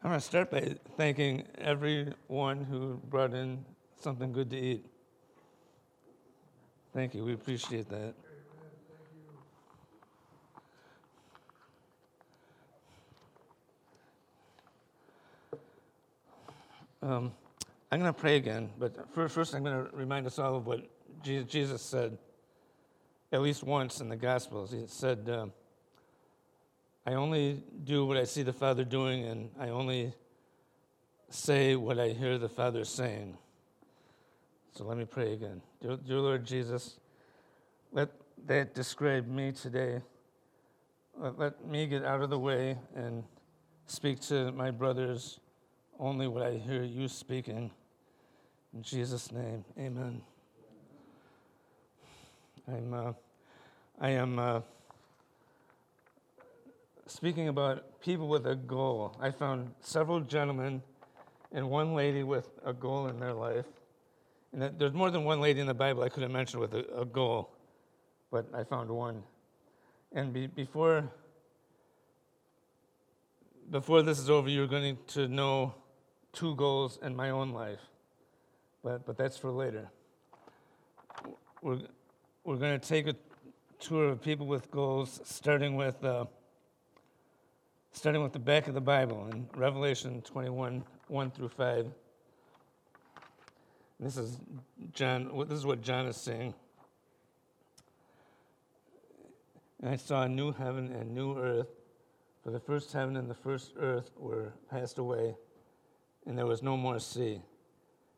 I'm going to start by thanking everyone who brought in something good to eat. Thank you. We appreciate that. Um, I'm going to pray again, but first, first I'm going to remind us all of what Jesus said at least once in the Gospels. He said, uh, I only do what I see the Father doing, and I only say what I hear the Father saying. So let me pray again. Dear, dear Lord Jesus, let that describe me today. Let, let me get out of the way and speak to my brothers only what I hear you speaking. In Jesus' name, amen. I'm, uh, I am uh, speaking about people with a goal. I found several gentlemen and one lady with a goal in their life. And there's more than one lady in the Bible I could have mentioned with a, a goal, but I found one. And be, before, before this is over, you're going to know two goals in my own life, but, but that's for later. We're, we're going to take a tour of people with goals, starting with, uh, starting with the back of the Bible in Revelation 21 1 through 5. This is John. This is what John is saying. And I saw a new heaven and new earth, for the first heaven and the first earth were passed away and there was no more sea.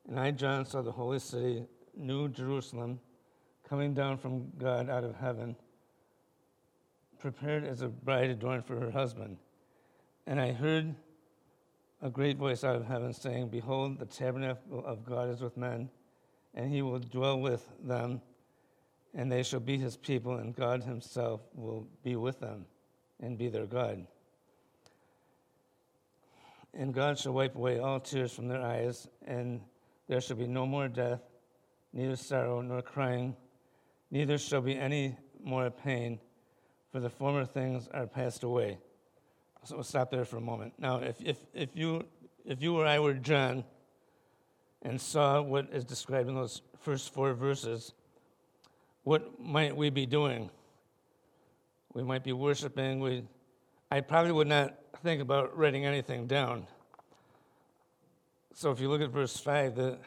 And I, John, saw the holy city, New Jerusalem, coming down from God out of heaven, prepared as a bride adorned for her husband. And I heard a great voice out of heaven saying, Behold, the tabernacle of God is with men, and he will dwell with them, and they shall be his people, and God himself will be with them and be their God and God shall wipe away all tears from their eyes, and there shall be no more death, neither sorrow nor crying, neither shall be any more pain, for the former things are passed away. So we'll stop there for a moment. Now, if, if, if, you, if you or I were John and saw what is described in those first four verses, what might we be doing? We might be worshiping. We, I probably would not think about writing anything down. So if you look at verse 5, the,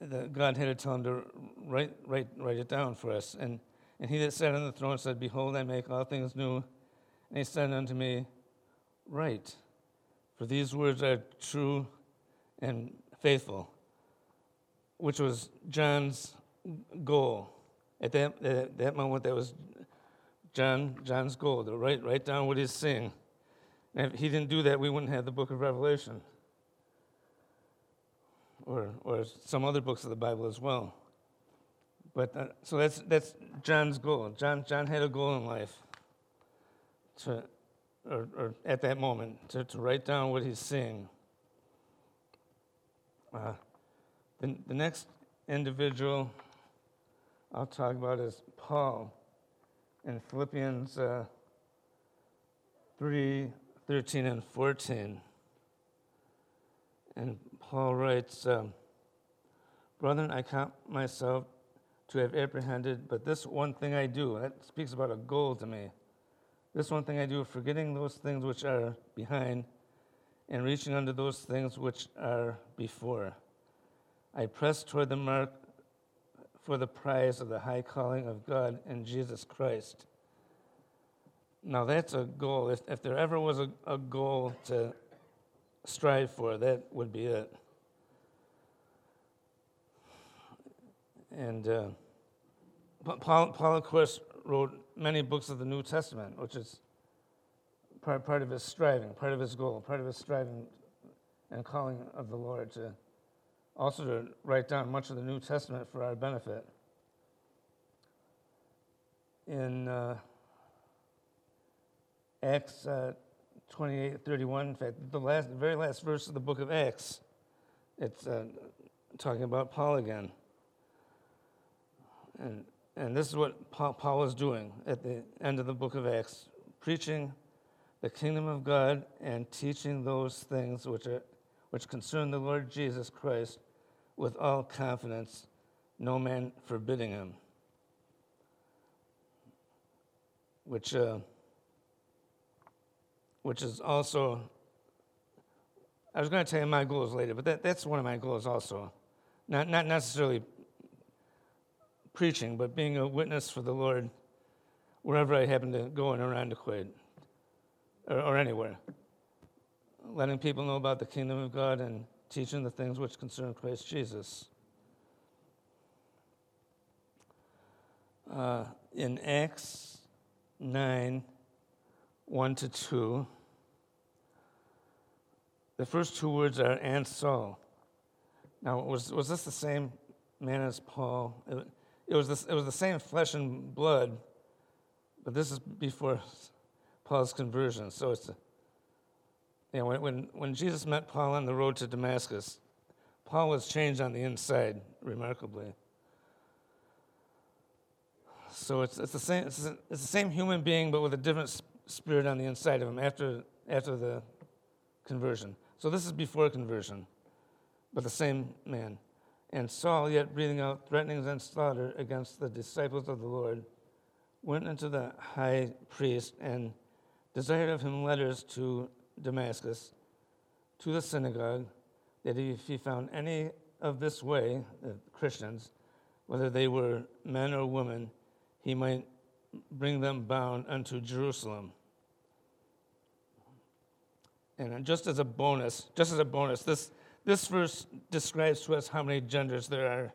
the God had to tell him to write, write, write it down for us. And, and he that sat on the throne said, Behold, I make all things new. And he said unto me, Write, for these words are true and faithful, which was John's goal. At that, at that moment, that was John, John's goal, to write, write down what he's seeing. And if he didn't do that, we wouldn't have the book of Revelation or, or some other books of the Bible as well. But uh, so that's, that's John's goal. John, John had a goal in life to, or, or at that moment to, to write down what he's seeing. Uh, the, the next individual I'll talk about is Paul in Philippians uh, 3 13 and 14. And Paul writes, um, Brethren, I count myself to have apprehended, but this one thing I do, that speaks about a goal to me. This one thing I do, forgetting those things which are behind and reaching unto those things which are before. I press toward the mark for the prize of the high calling of God in Jesus Christ. Now, that's a goal. If, if there ever was a, a goal to strive for, that would be it. And uh, Paul, Paul, of course, wrote many books of the New Testament, which is part, part of his striving, part of his goal, part of his striving and calling of the Lord to also to write down much of the New Testament for our benefit. In uh, Acts uh, 28 31, in fact, the, last, the very last verse of the book of Acts, it's uh, talking about Paul again. And, and this is what Paul, is doing at the end of the book of Acts preaching the kingdom of God and teaching those things which, are, which concern the Lord Jesus Christ with all confidence, no man forbidding him. Which, uh, which is also, I was going to tell you my goals later, but that, that's one of my goals also. Not, not necessarily preaching, but being a witness for the Lord wherever I happen to go in Irondequoit or, or anywhere. Letting people know about the kingdom of God and teaching the things which concern Christ Jesus. Uh, in Acts 9 1 to 2, the first two words are and Saul. Now, was, was this the same man as Paul? It, was the, it was the same flesh and blood, but this is before Paul's conversion. So it's, a, you know, when, when, when Jesus met Paul on the road to Damascus, Paul was changed on the inside, remarkably. So it's, it's, the same, it's, it's the same human being, but with a different spirit on the inside of him after, after the conversion. So this is before conversion, but the same man. And Saul, yet breathing out threatenings and slaughter against the disciples of the Lord, went into the high priest and desired of him letters to Damascus, to the synagogue, that if he found any of this way, the Christians, whether they were men or women, he might bring them bound unto Jerusalem. And just as a bonus, just as a bonus, this, this verse describes to us how many genders there are.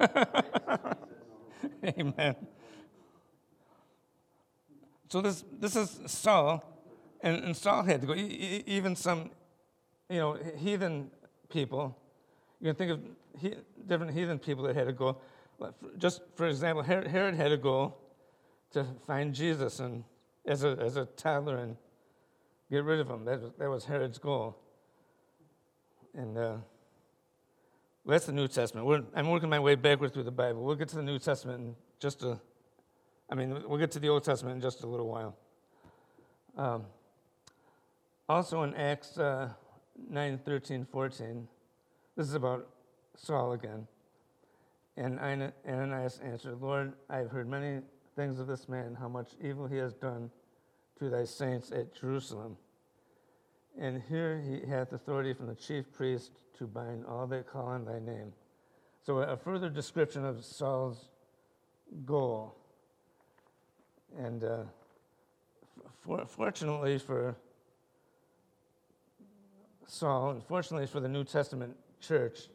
Amen. So this, this is Saul, and, and Saul had to go. even some, you know, heathen people, you can think of he, different heathen people that had to go. Just for example, Herod had to go to find Jesus and as a, as a toddler and get rid of him. That was, that was Herod's goal. And uh, that's the New Testament. We're, I'm working my way backward through the Bible. We'll get to the New Testament in just a I mean, we'll get to the Old Testament in just a little while. Um, also in Acts uh, 9 13, 14, this is about Saul again. And Ananias answered, Lord, I have heard many things of this man, how much evil he has done to thy saints at Jerusalem. And here he hath authority from the chief priest to bind all that call on thy name. So, a further description of Saul's goal and uh, for, fortunately for Saul, and fortunately for the New Testament church,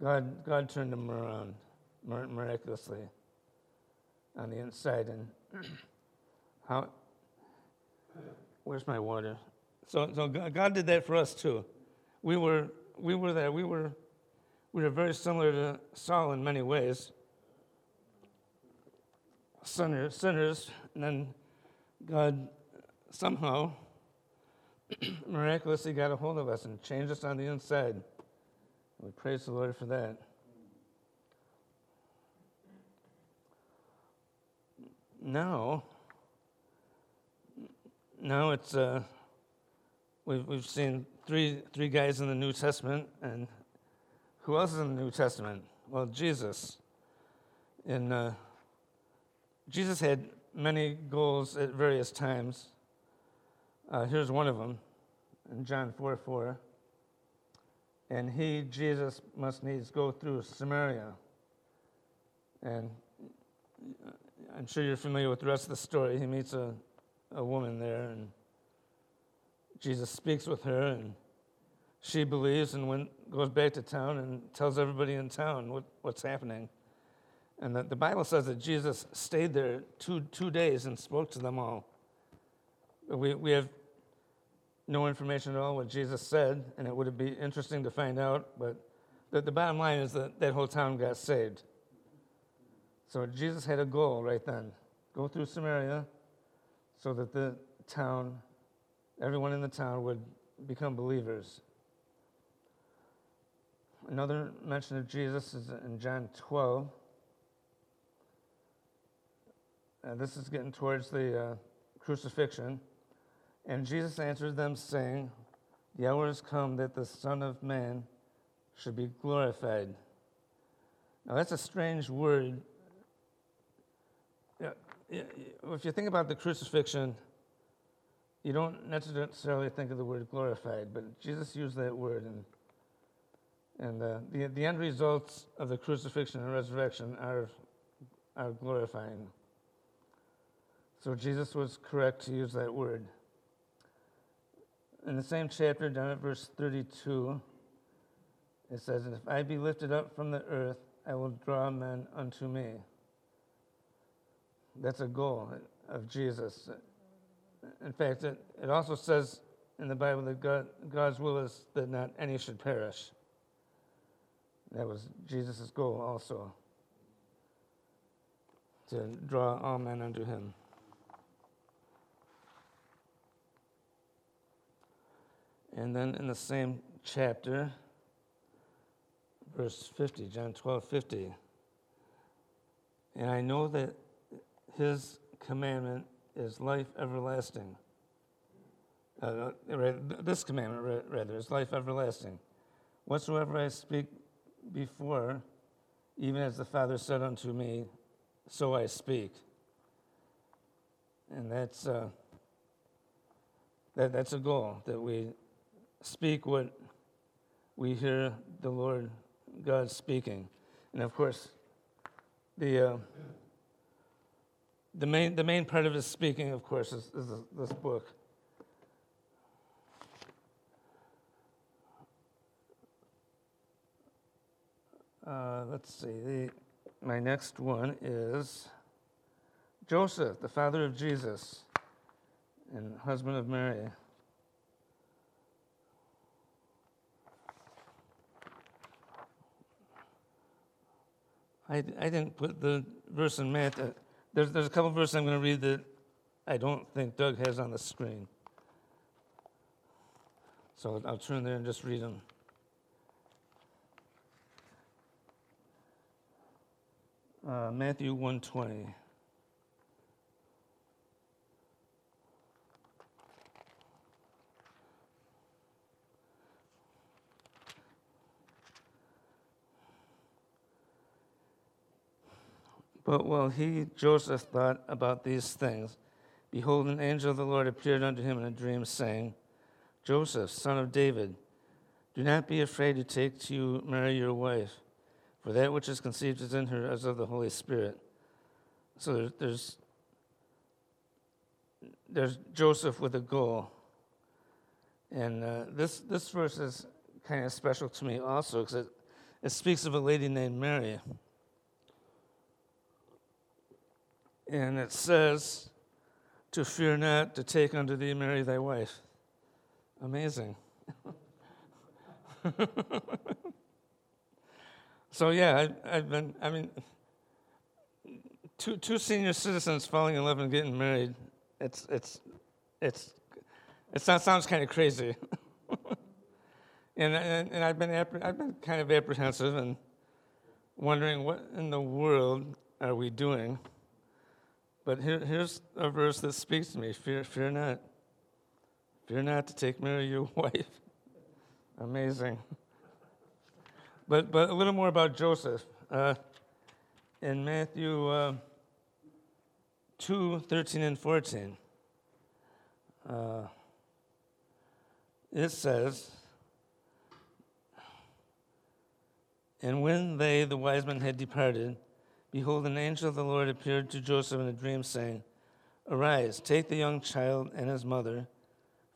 God, God turned him around miraculously on the inside. And how, where's my water? So, so God did that for us too. We were, we were there. We were, we were very similar to Saul in many ways sinners, sinners, and then God somehow miraculously got a hold of us and changed us on the inside. We praise the Lord for that. Now, now it's uh, we've we've seen three three guys in the New Testament, and who else is in the New Testament? Well, Jesus. And uh, Jesus had many goals at various times. Uh, here's one of them in John 4 4. And he, Jesus, must needs go through Samaria. And I'm sure you're familiar with the rest of the story. He meets a, a woman there, and Jesus speaks with her, and she believes and went, goes back to town and tells everybody in town what, what's happening. And the, the Bible says that Jesus stayed there two, two days and spoke to them all. We, we have no information at all what Jesus said, and it would be interesting to find out, but the, the bottom line is that that whole town got saved. So Jesus had a goal right then go through Samaria so that the town, everyone in the town would become believers. Another mention of Jesus is in John 12. And this is getting towards the uh, crucifixion. And Jesus answered them, saying, The hour has come that the Son of Man should be glorified. Now, that's a strange word. If you think about the crucifixion, you don't necessarily think of the word glorified, but Jesus used that word. And, and uh, the, the end results of the crucifixion and resurrection are, are glorifying. So Jesus was correct to use that word. In the same chapter, down at verse 32, it says, If I be lifted up from the earth, I will draw men unto me. That's a goal of Jesus. In fact, it, it also says in the Bible that God, God's will is that not any should perish. That was Jesus' goal also, to draw all men unto him. And then in the same chapter, verse 50, John 12, 50. And I know that his commandment is life everlasting. Uh, uh this commandment, rather, is life everlasting. Whatsoever I speak before, even as the Father said unto me, so I speak. And that's, uh, that, that's a goal, that we speak what we hear the Lord God speaking. And of course, the, uh, the, main, the main part of his speaking, of course, is, is this book. Uh, let's see. The, my next one is Joseph, the father of Jesus and husband of Mary. I, I didn't put the verse in Matthew. There's, there's a couple verses I'm going to read that I don't think Doug has on the screen. So I'll turn there and just read them. Uh, Matthew 120. But while he, Joseph, thought about these things, behold, an angel of the Lord appeared unto him in a dream, saying, Joseph, son of David, do not be afraid to take to you Mary your wife, for that which is conceived is in her as of the Holy Spirit. So there's, there's Joseph with a goal. And uh, this, this verse is kind of special to me also because it, it speaks of a lady named Mary. And it says, to fear not, to take unto thee Mary thy wife. Amazing. so, yeah, I, have been, I mean, two, two senior citizens falling in love and getting married, it's, it's, it's, it sounds kind of crazy. and, and, and I've, been, I've been kind of apprehensive and wondering what in the world are we doing? But here, here's a verse that speaks to me fear, fear not. Fear not to take Mary, your wife. Amazing. But, but a little more about Joseph. Uh, in Matthew uh, 2 13 and 14, uh, it says, And when they, the wise men, had departed, Behold, an angel of the Lord appeared to Joseph in a dream, saying, Arise, take the young child and his mother,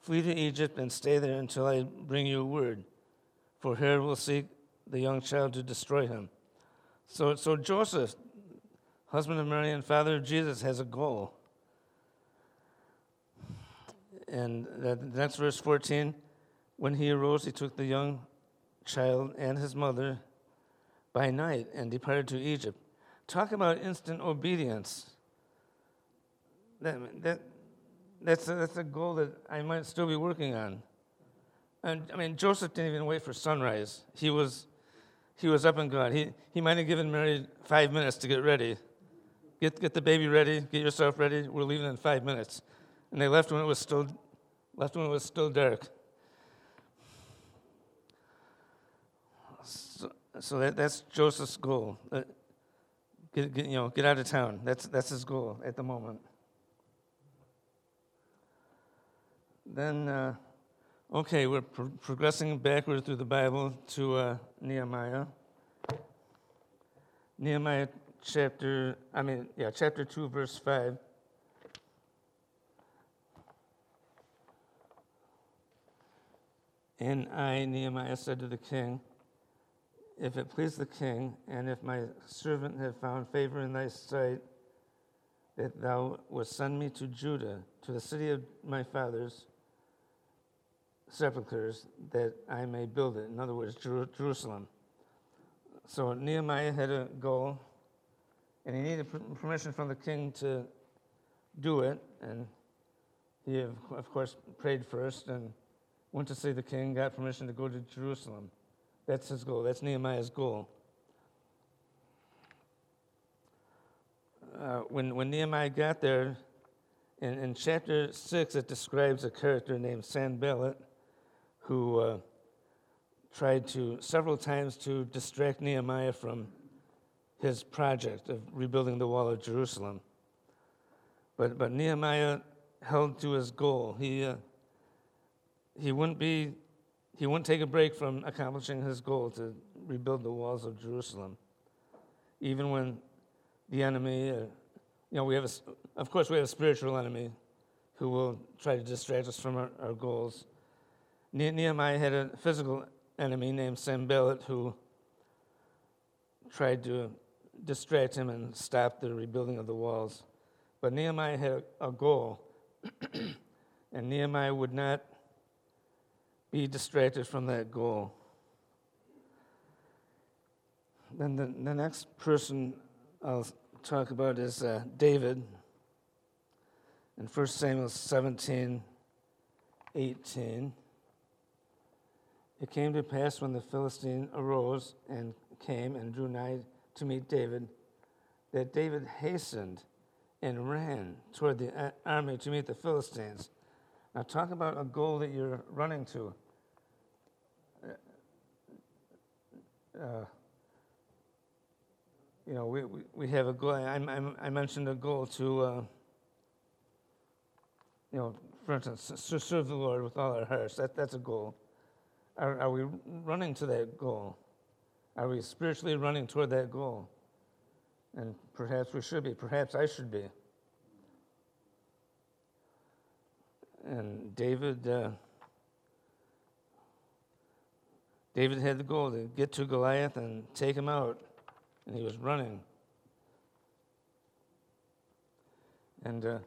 flee to Egypt, and stay there until I bring you word. For Herod will seek the young child to destroy him. So, so Joseph, husband of Mary and father of Jesus, has a goal. And that, that's verse 14. When he arose, he took the young child and his mother by night and departed to Egypt Talk about instant obedience. That, that, that's, a, that's a goal that I might still be working on. And I mean, Joseph didn't even wait for sunrise. He was, he was up and gone. He, he might have given Mary five minutes to get ready, get, get the baby ready, get yourself ready. We're leaving in five minutes. And they left when it was still, left when it was still dark. So, so that, that's Joseph's goal. Get, get, you know, get out of town. That's, that's his goal at the moment. Then, uh, okay, we're pro- progressing backward through the Bible to uh, Nehemiah. Nehemiah chapter, I mean, yeah, chapter 2, verse 5. And I, Nehemiah, said to the king, If it please the king, and if my servant have found favor in thy sight, that thou wouldst send me to Judah, to the city of my fathers' sepulchres, that I may build it. In other words, Jer- Jerusalem. So Nehemiah had a goal, and he needed permission from the king to do it. And he, of of course, prayed first and went to see the king, got permission to go to Jerusalem. That's his goal. That's Nehemiah's goal. Uh, when, when Nehemiah got there, in, in chapter 6, it describes a character named Sanballat who uh, tried to, several times, to distract Nehemiah from his project of rebuilding the wall of Jerusalem. But, but Nehemiah held to his goal. He, uh, he wouldn't be he wouldn't take a break from accomplishing his goal to rebuild the walls of Jerusalem. Even when the enemy, uh, you know, we have, a, of course, we have a spiritual enemy who will try to distract us from our, our goals. Ne- Nehemiah had a physical enemy named Sanballat who tried to distract him and stop the rebuilding of the walls. But Nehemiah had a, a goal, and Nehemiah would not be distracted from that goal. Then the, the next person I'll talk about is uh, David. In 1 Samuel 17, 18. It came to pass when the Philistine arose and came and drew nigh to meet David, that David hastened and ran toward the army to meet the Philistines. Now, talk about a goal that you're running to. Uh, you know, we, we, we have a goal. I, I, I mentioned a goal to, uh, you know, for instance, s- serve the Lord with all our hearts. That, that's a goal. Are, are we running to that goal? Are we spiritually running toward that goal? And perhaps we should be. Perhaps I should be. And David, uh, David had the goal to get to Goliath and take him out, and he was running. And uh,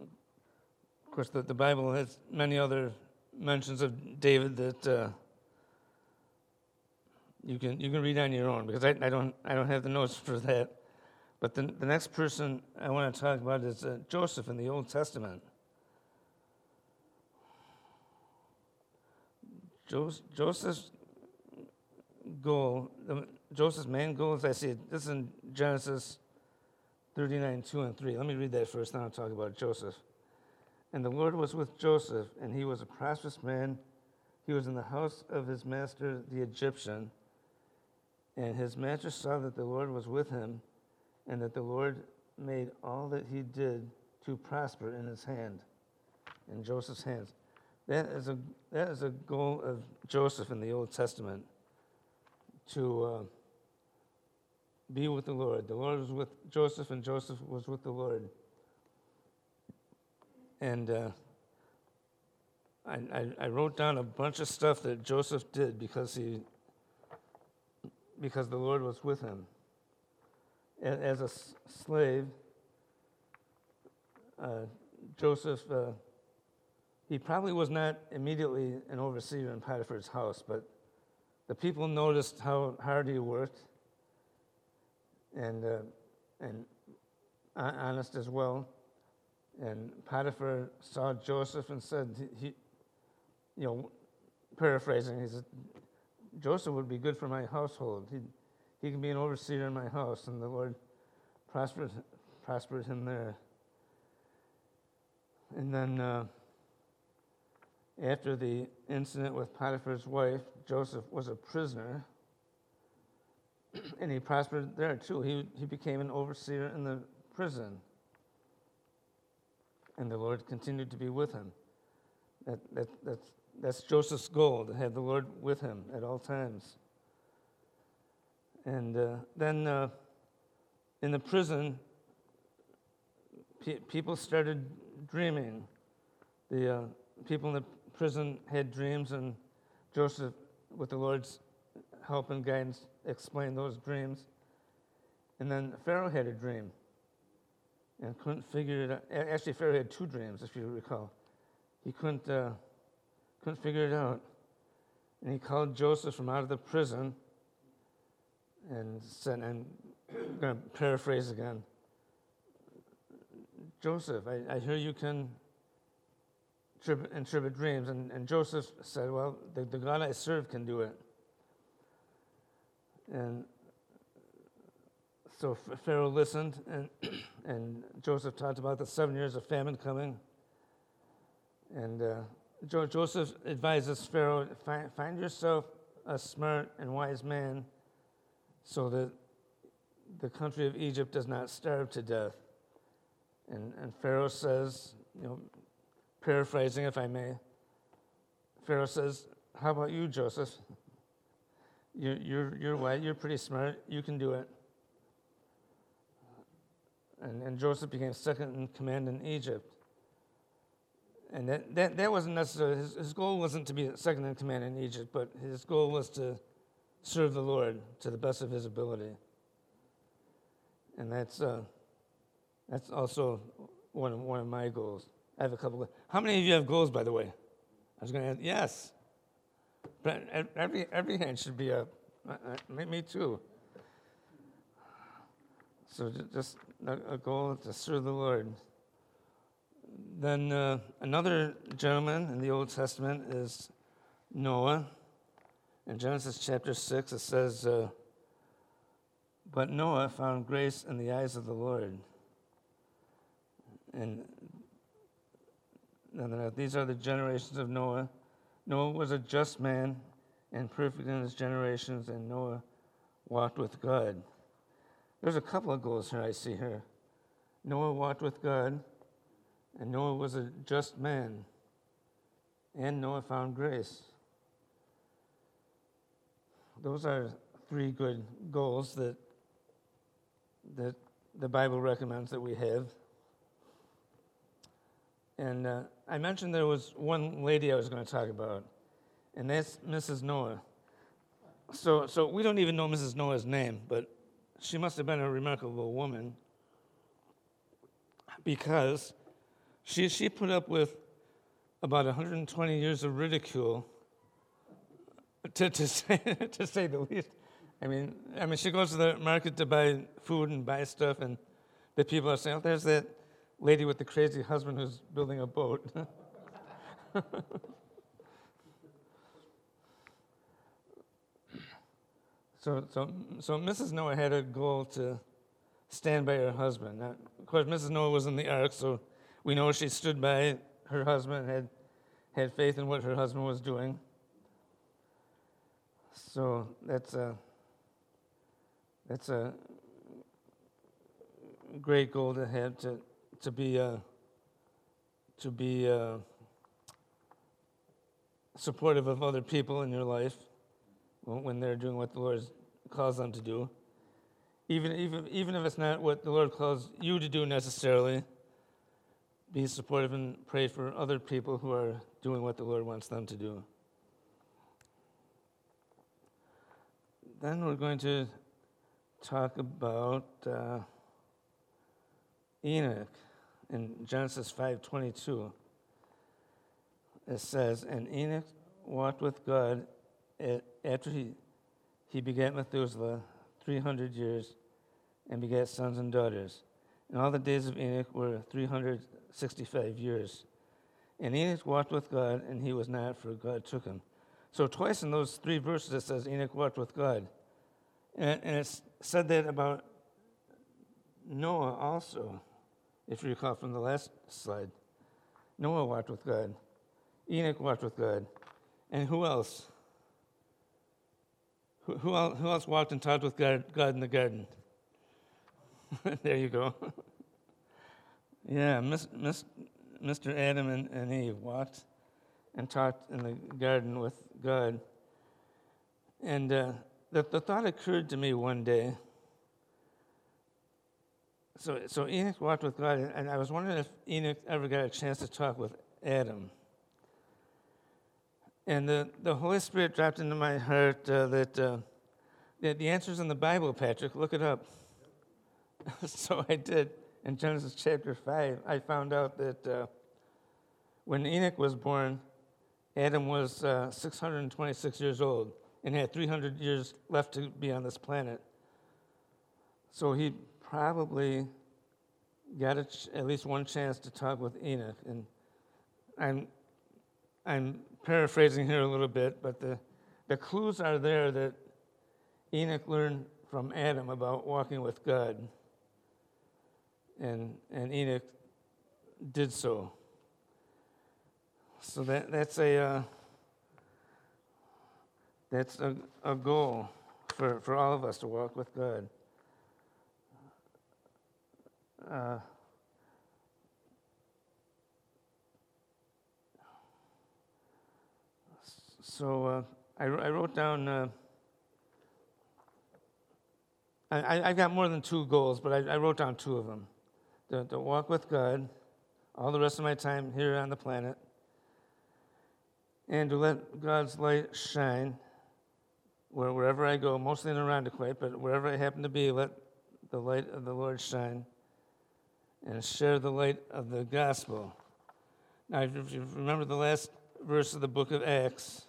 of course, the, the Bible has many other mentions of David that uh, you can you can read on your own because I, I don't I don't have the notes for that. But the, the next person I want to talk about is uh, Joseph in the Old Testament. Joseph's goal, Joseph's main goal, as I see it, this is in Genesis 39, 2 and 3. Let me read that first, then I'll talk about Joseph. And the Lord was with Joseph, and he was a prosperous man. He was in the house of his master, the Egyptian. And his master saw that the Lord was with him, and that the Lord made all that he did to prosper in his hand, in Joseph's hands. That is a, that is a goal of Joseph in the Old Testament to uh, be with the Lord. The Lord was with Joseph, and Joseph was with the Lord. And uh, I, I, I wrote down a bunch of stuff that Joseph did because he because the Lord was with him. As a slave, uh, Joseph, uh, he probably was not immediately an overseer in Potiphar's house, but the people noticed how hard he worked and, uh, and honest as well. And Potiphar saw Joseph and said, he, you know, paraphrasing, he said, Joseph would be good for my household. He, he can be an overseer in my house. And the Lord prospered, prospered him there. And then uh, after the incident with Potiphar's wife, Joseph was a prisoner, and he prospered there too. He, he became an overseer in the prison, and the Lord continued to be with him. That, that, that's, that's Joseph's goal, to have the Lord with him at all times. And uh, then uh, in the prison, pe- people started dreaming. The uh, people in the prison had dreams, and Joseph, with the Lord's help and guidance, explained those dreams. And then Pharaoh had a dream and couldn't figure it out. Actually, Pharaoh had two dreams, if you recall. He couldn't, uh, couldn't figure it out. And he called Joseph from out of the prison and said, and I'm going to paraphrase again Joseph, I, I hear you can interpret dreams. And, and Joseph said, Well, the, the God I serve can do it. And so Pharaoh listened, and, and Joseph talked about the seven years of famine coming. And uh, jo- Joseph advises Pharaoh find, find yourself a smart and wise man so that the country of Egypt does not starve to death. And, and Pharaoh says, you know, paraphrasing if I may, Pharaoh says, How about you, Joseph? You're, you're, you're white, you're pretty smart, you can do it. And, and Joseph became second in command in Egypt. And that, that, that wasn't necessarily, his, his goal wasn't to be second in command in Egypt, but his goal was to serve the Lord to the best of his ability. And that's, uh, that's also one of, one of my goals. I have a couple how many of you have goals, by the way? I was going to ask, yes. But every, every hand should be up. Uh, uh, me too. So just a goal to serve the Lord. Then uh, another gentleman in the Old Testament is Noah. In Genesis chapter 6, it says, uh, But Noah found grace in the eyes of the Lord. And these are the generations of Noah. Noah was a just man and perfect in his generations, and Noah walked with God. There's a couple of goals here I see here. Noah walked with God, and Noah was a just man, and Noah found grace. Those are three good goals that, that the Bible recommends that we have. And uh, I mentioned there was one lady I was going to talk about, and that's Mrs. Noah. So, so we don't even know Mrs. Noah's name, but she must have been a remarkable woman because she, she put up with about 120 years of ridicule, to, to, say, to say the least. I mean, I mean, she goes to the market to buy food and buy stuff, and the people are saying, oh, there's that lady with the crazy husband who's building a boat. so, so, so Mrs. Noah had a goal to stand by her husband. Now, of course, Mrs. Noah was in the ark, so we know she stood by her husband and had, had faith in what her husband was doing. So that's a, that's a great goal to have to to be uh, to be uh, supportive of other people in your life when they're doing what the Lord calls them to do. Even, even, even if it's not what the Lord calls you to do necessarily, be supportive and pray for other people who are doing what the Lord wants them to do. Then we're going to talk about uh, Enoch in Genesis 5:22 it says and Enoch walked with God after he he begat Methuselah 300 years and begat sons and daughters. And all the days of Enoch were 365 years. And Enoch walked with God and he was not for God took him. So twice in those three verses it says Enoch walked with God. And, and it's said that about Noah also, if you recall from the last slide, Noah walked with God. Enoch walked with God. And who else? Who, who, who else walked and talked with God, God in the garden? there you go. yeah, Miss, Miss, Mr. Adam and, and Eve walked and talked in the garden with God. And uh, the, the thought occurred to me one day. So, so Enoch walked with God, and I was wondering if Enoch ever got a chance to talk with Adam. And the, the Holy Spirit dropped into my heart uh, that, uh, that the answer's in the Bible, Patrick. Look it up. so I did. In Genesis chapter 5, I found out that uh, when Enoch was born, Adam was uh, 626 years old and had 300 years left to be on this planet. So he probably got ch- at least one chance to talk with Enoch. And I'm, I'm paraphrasing here a little bit, but the, the clues are there that Enoch learned from Adam about walking with God. And, and Enoch did so. So that, that's a, uh, that's a, a goal for, for all of us to walk with God. Uh, so uh, I, I wrote down, uh, I, I got more than two goals, but I, I wrote down two of them. To, to walk with God all the rest of my time here on the planet, and to let God's light shine where, wherever I go, mostly in Irondequoit, but wherever I happen to be, let the light of the Lord shine and share the light of the gospel. Now, if you remember the last verse of the book of Acts,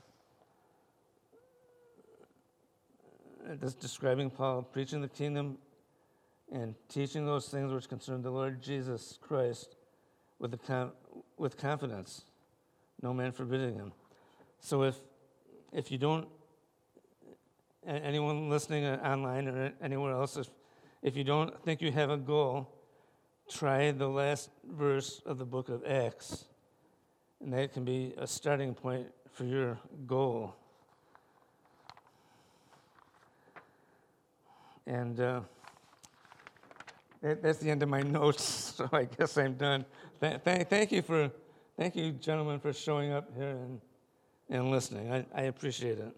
it's describing Paul preaching the kingdom and teaching those things which concern the Lord Jesus Christ with, con- with confidence, no man forbidding him. So if, if you don't, anyone listening uh, online or anywhere else, if, if you don't think you have a goal, try the last verse of the book of Acts. And that can be a starting point for your goal. And uh, that, that's the end of my notes, so I guess I'm done. Th- th- thank you for, thank you, gentlemen, for showing up here and, and listening. I, I appreciate it.